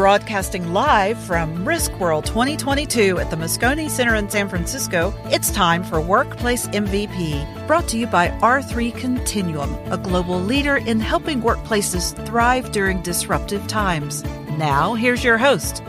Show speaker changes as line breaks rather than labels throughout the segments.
Broadcasting live from Risk World 2022 at the Moscone Center in San Francisco, it's time for Workplace MVP, brought to you by R3 Continuum, a global leader in helping workplaces thrive during disruptive times. Now, here's your host.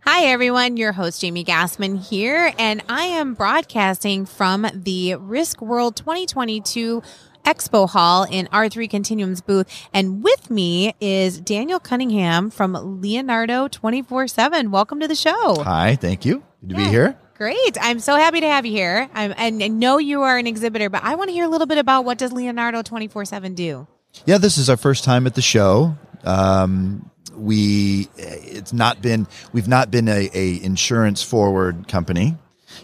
Hi, everyone. Your host, Jamie Gassmann here, and I am broadcasting from the Risk World 2022 Expo Hall in R3 Continuum's booth. And with me is Daniel Cunningham from Leonardo 24 7. Welcome to the show.
Hi, thank you. Good to yeah. be here.
Great. I'm so happy to have you here. I'm, and I know you are an exhibitor, but I want to hear a little bit about what does Leonardo 24 7 do?
Yeah, this is our first time at the show. Um, we it's not been we've not been a, a insurance forward company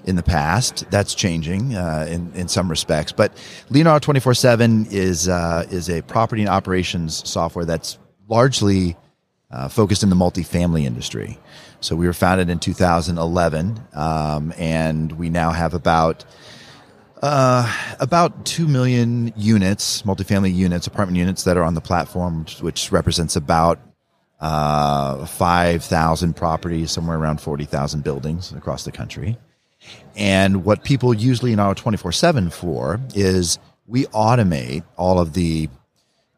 in the past. That's changing uh, in in some respects. But Leonardo twenty four seven is uh, is a property and operations software that's largely uh, focused in the multifamily industry. So we were founded in 2011, um, and we now have about uh, about 2 million units, multifamily units, apartment units that are on the platform, which represents about uh, 5,000 properties, somewhere around 40,000 buildings across the country. And what people usually know 24 7 for is we automate all of the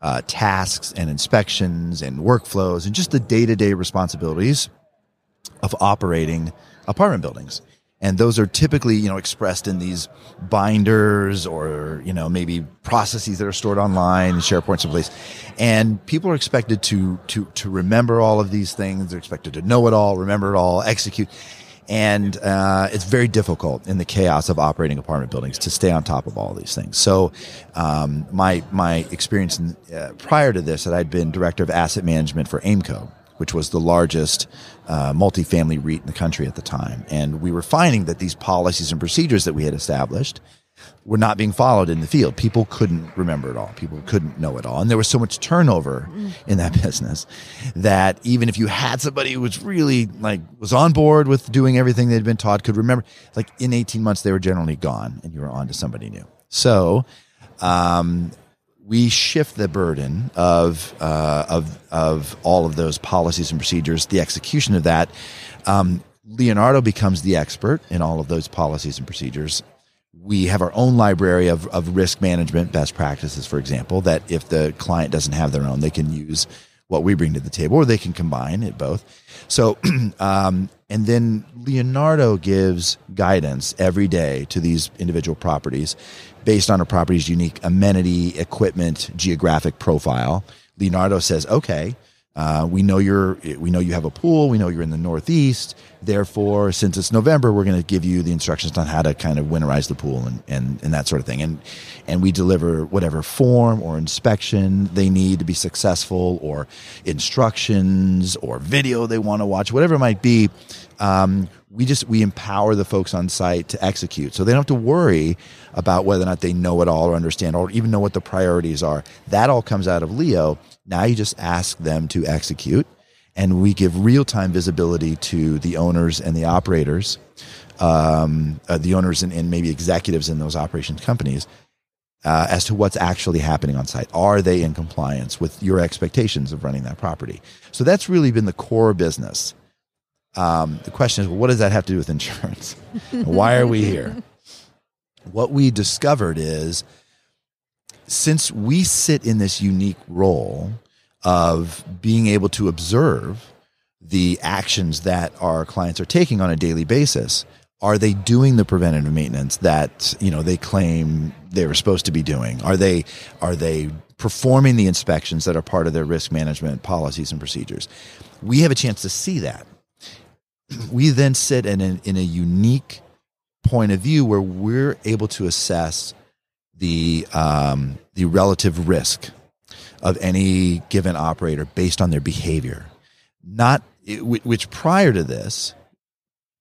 uh, tasks and inspections and workflows and just the day to day responsibilities of operating apartment buildings. And those are typically, you know, expressed in these binders or, you know, maybe processes that are stored online, SharePoint someplace. And people are expected to, to, to remember all of these things. They're expected to know it all, remember it all, execute and uh, it's very difficult in the chaos of operating apartment buildings to stay on top of all these things. So, um, my my experience in, uh, prior to this, that I'd been director of asset management for Aimco, which was the largest uh, multifamily REIT in the country at the time, and we were finding that these policies and procedures that we had established were not being followed in the field. People couldn't remember it all. People couldn't know it all. And there was so much turnover in that business that even if you had somebody who was really like was on board with doing everything they'd been taught, could remember, like in 18 months, they were generally gone and you were on to somebody new. So, um, we shift the burden of, uh, of, of all of those policies and procedures, the execution of that. Um, Leonardo becomes the expert in all of those policies and procedures we have our own library of, of risk management best practices, for example, that if the client doesn't have their own, they can use what we bring to the table, or they can combine it both. So, um, and then Leonardo gives guidance every day to these individual properties based on a property's unique amenity, equipment, geographic profile. Leonardo says, okay, uh, we know you're we know you have a pool. We know you're in the Northeast. Therefore, since it's November, we're going to give you the instructions on how to kind of winterize the pool and, and, and that sort of thing. And and we deliver whatever form or inspection they need to be successful, or instructions or video they want to watch, whatever it might be. Um, we just we empower the folks on site to execute, so they don't have to worry about whether or not they know it all or understand or even know what the priorities are. That all comes out of Leo now you just ask them to execute, and we give real time visibility to the owners and the operators, um, uh, the owners and, and, maybe executives in those operations companies. Uh, as to what's actually happening on site. Are they in compliance with your expectations of running that property? So that's really been the core business. Um, the question is, well, what does that have to do with insurance? Why are we here? What we discovered is since we sit in this unique role of being able to observe the actions that our clients are taking on a daily basis, are they doing the preventative maintenance that you know they claim they were supposed to be doing? Are they are they performing the inspections that are part of their risk management policies and procedures? We have a chance to see that. We then sit in a, in a unique point of view where we're able to assess the um, the relative risk of any given operator based on their behavior. Not which prior to this,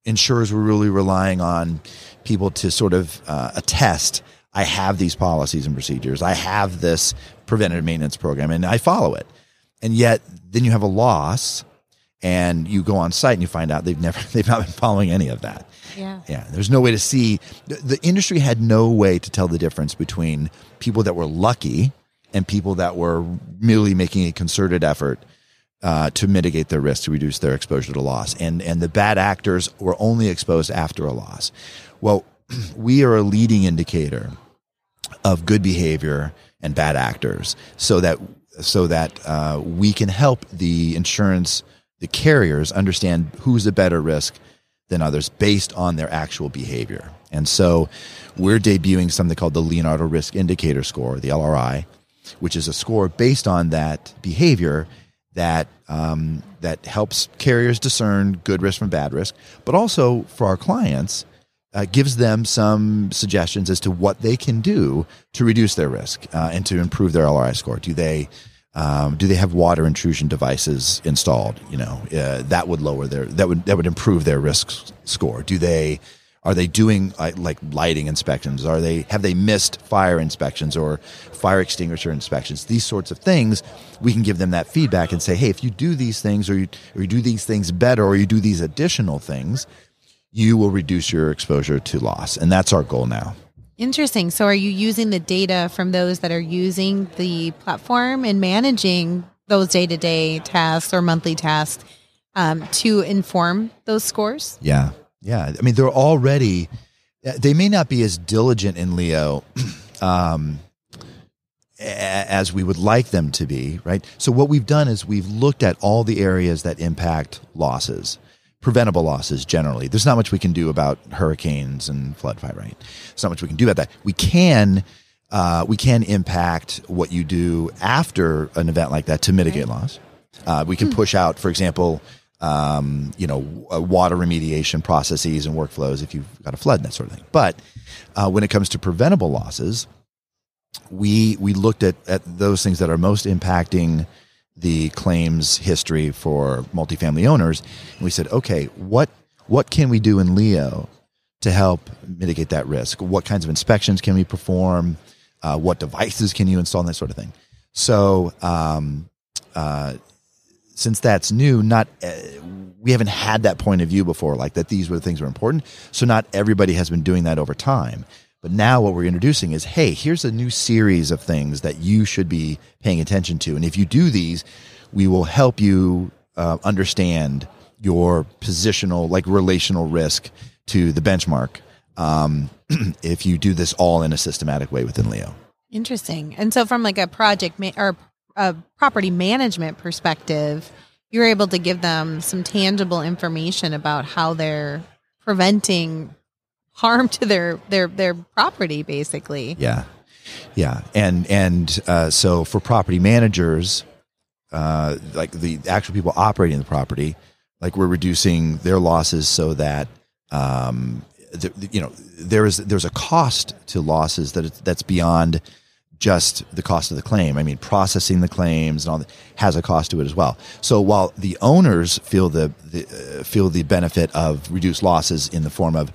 insurers were really relying on people to sort of uh, attest. I have these policies and procedures. I have this preventative maintenance program, and I follow it. And yet, then you have a loss, and you go on site and you find out they've never they've not been following any of that.
Yeah.
Yeah. There's no way to see. The, the industry had no way to tell the difference between people that were lucky and people that were merely making a concerted effort uh, to mitigate their risk to reduce their exposure to loss. And and the bad actors were only exposed after a loss. Well, we are a leading indicator of good behavior and bad actors, so that so that uh, we can help the insurance the carriers understand who's a better risk than others based on their actual behavior. And so we're debuting something called the Leonardo Risk Indicator Score, the LRI, which is a score based on that behavior that um, that helps carriers discern good risk from bad risk, but also for our clients uh, gives them some suggestions as to what they can do to reduce their risk uh, and to improve their LRI score. Do they um, do they have water intrusion devices installed? You know, uh, that would lower their that would that would improve their risk score. Do they are they doing uh, like lighting inspections? Are they have they missed fire inspections or fire extinguisher inspections? These sorts of things, we can give them that feedback and say, hey, if you do these things or you or you do these things better or you do these additional things, you will reduce your exposure to loss, and that's our goal now.
Interesting. So, are you using the data from those that are using the platform and managing those day to day tasks or monthly tasks um, to inform those scores?
Yeah. Yeah. I mean, they're already, they may not be as diligent in Leo um, as we would like them to be, right? So, what we've done is we've looked at all the areas that impact losses preventable losses generally. There's not much we can do about hurricanes and flood fight, right? There's not much we can do about that. We can uh, we can impact what you do after an event like that to mitigate right. loss. Uh, we can hmm. push out, for example, um, you know, water remediation processes and workflows if you've got a flood and that sort of thing. But uh, when it comes to preventable losses, we we looked at at those things that are most impacting the claims history for multifamily owners. And we said, okay, what what can we do in Leo to help mitigate that risk? What kinds of inspections can we perform? Uh, what devices can you install? And that sort of thing. So, um, uh, since that's new, not uh, we haven't had that point of view before, like that these were the things that were important. So not everybody has been doing that over time. But now what we're introducing is, hey, here's a new series of things that you should be paying attention to. And if you do these, we will help you uh, understand your positional, like relational risk to the benchmark um, if you do this all in a systematic way within Leo.
Interesting. And so, from like a project ma- or a property management perspective, you're able to give them some tangible information about how they're preventing harm to their their their property basically
yeah yeah and and uh, so for property managers uh, like the actual people operating the property like we're reducing their losses so that um, the, you know there is there's a cost to losses that that's beyond just the cost of the claim. I mean, processing the claims and all that has a cost to it as well. So while the owners feel the, the uh, feel the benefit of reduced losses in the form of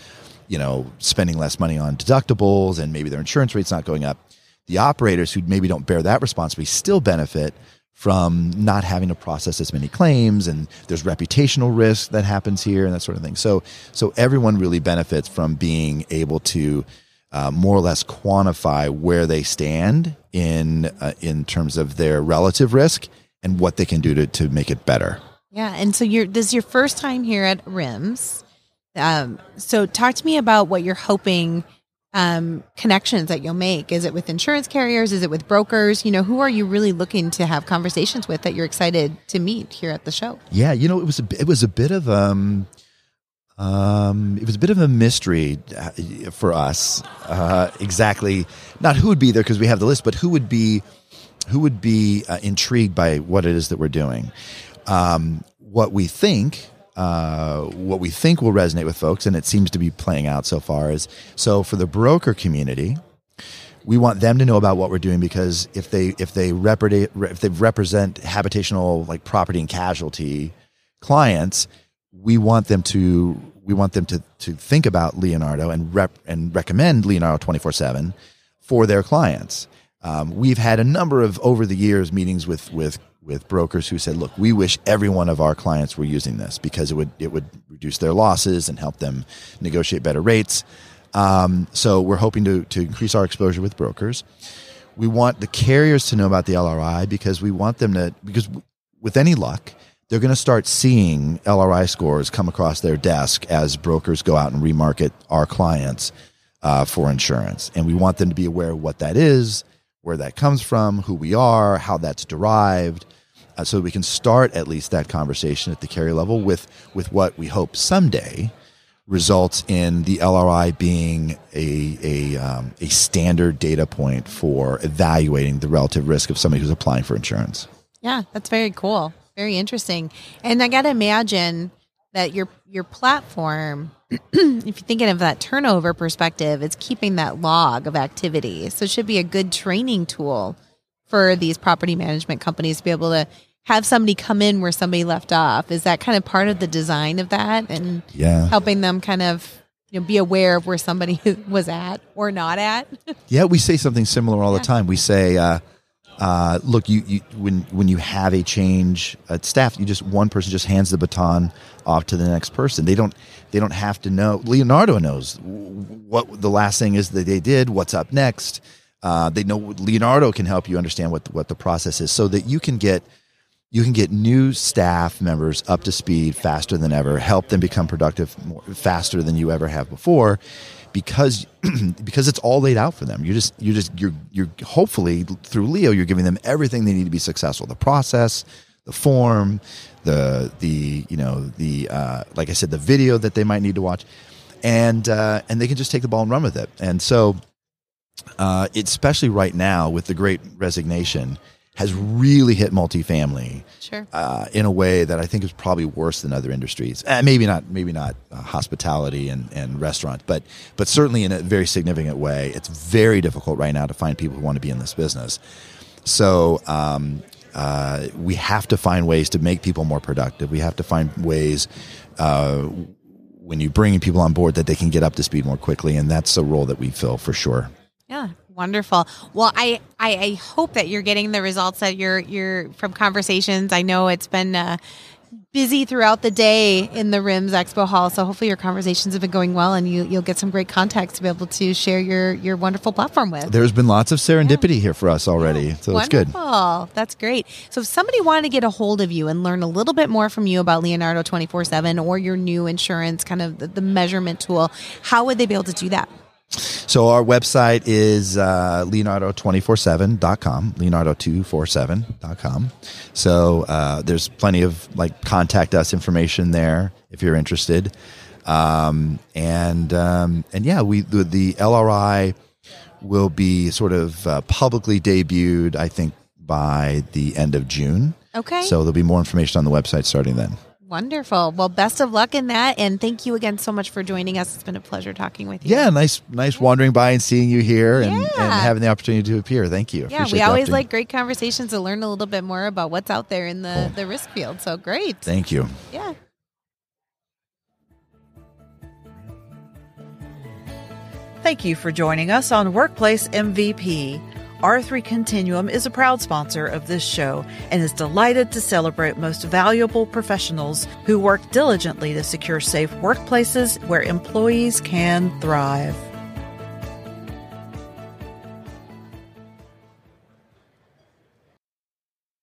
you know, spending less money on deductibles and maybe their insurance rate's not going up. The operators who maybe don't bear that responsibility still benefit from not having to process as many claims and there's reputational risk that happens here and that sort of thing. So, so everyone really benefits from being able to uh, more or less quantify where they stand in uh, in terms of their relative risk and what they can do to, to make it better.
Yeah, and so you're this is your first time here at RIMS. Um, so talk to me about what you're hoping um, connections that you'll make. Is it with insurance carriers? Is it with brokers? You know, who are you really looking to have conversations with that you're excited to meet here at the show?
Yeah, you know, it was a, it was a bit of um, um, it was a bit of a mystery uh, for us. Uh, exactly, not who would be there because we have the list, but who would be who would be uh, intrigued by what it is that we're doing. Um, what we think uh, what we think will resonate with folks, and it seems to be playing out so far, is so for the broker community, we want them to know about what we're doing because if they if they represent if they represent habitational like property and casualty clients, we want them to we want them to to think about Leonardo and rep and recommend Leonardo twenty four seven for their clients. Um, we've had a number of over the years meetings with with with brokers who said, "Look, we wish every one of our clients were using this because it would it would reduce their losses and help them negotiate better rates." Um, so we're hoping to to increase our exposure with brokers. we want the carriers to know about the LRI because we want them to because with any luck they're going to start seeing LRI scores come across their desk as brokers go out and remarket our clients uh, for insurance, and we want them to be aware of what that is, where that comes from, who we are, how that's derived. Uh, so we can start at least that conversation at the carrier level with with what we hope someday results in the LRI being a a, um, a standard data point for evaluating the relative risk of somebody who's applying for insurance.
Yeah, that's very cool. Very interesting. And I got to imagine that your your platform if you're thinking of that turnover perspective, it's keeping that log of activity. So it should be a good training tool for these property management companies to be able to have somebody come in where somebody left off. Is that kind of part of the design of that and
Yeah.
helping them kind of you know, be aware of where somebody was at or not at?
Yeah, we say something similar all the time. We say, uh, uh, "Look, you, you when when you have a change at staff, you just one person just hands the baton off to the next person. They don't they don't have to know. Leonardo knows what the last thing is that they did. What's up next? Uh, they know Leonardo can help you understand what the, what the process is, so that you can get you can get new staff members up to speed faster than ever, help them become productive more, faster than you ever have before, because because it's all laid out for them. You just you just you're you're hopefully through Leo you're giving them everything they need to be successful. The process, the form, the the you know the uh, like I said the video that they might need to watch, and uh, and they can just take the ball and run with it. And so, uh, especially right now with the Great Resignation, has really hit multifamily
Sure.
uh, in a way that I think is probably worse than other industries. Uh, maybe not, maybe not uh, hospitality and, and restaurant, but but certainly in a very significant way. It's very difficult right now to find people who want to be in this business. So um, uh, we have to find ways to make people more productive. We have to find ways. Uh, when you bring people on board, that they can get up to speed more quickly, and that's a role that we fill for sure.
Yeah, wonderful. Well, I, I I hope that you're getting the results that you're you're from conversations. I know it's been uh, busy throughout the day in the Rims Expo Hall, so hopefully your conversations have been going well, and you you'll get some great contacts to be able to share your your wonderful platform with.
There's been lots of serendipity here for us already, so it's good.
Wonderful. That's great. So if somebody wanted to get a hold of you and learn a little bit more from you about Leonardo 24/7 or your new insurance kind of the, the measurement tool, how would they be able to do that?
So our website is uh, leonardo247.com, leonardo247.com. So uh, there's plenty of like contact us information there if you're interested. Um, and um, and yeah, we the, the LRI will be sort of uh, publicly debuted, I think, by the end of June.
Okay.
So there'll be more information on the website starting then.
Wonderful. Well, best of luck in that. And thank you again so much for joining us. It's been a pleasure talking with you.
Yeah, nice, nice wandering by and seeing you here and, and having the opportunity to appear. Thank you.
Yeah,
Appreciate
we always like great conversations to learn a little bit more about what's out there in the, the risk field. So great.
Thank you.
Yeah.
Thank you for joining us on Workplace MVP. R3 Continuum is a proud sponsor of this show and is delighted to celebrate most valuable professionals who work diligently to secure safe workplaces where employees can thrive.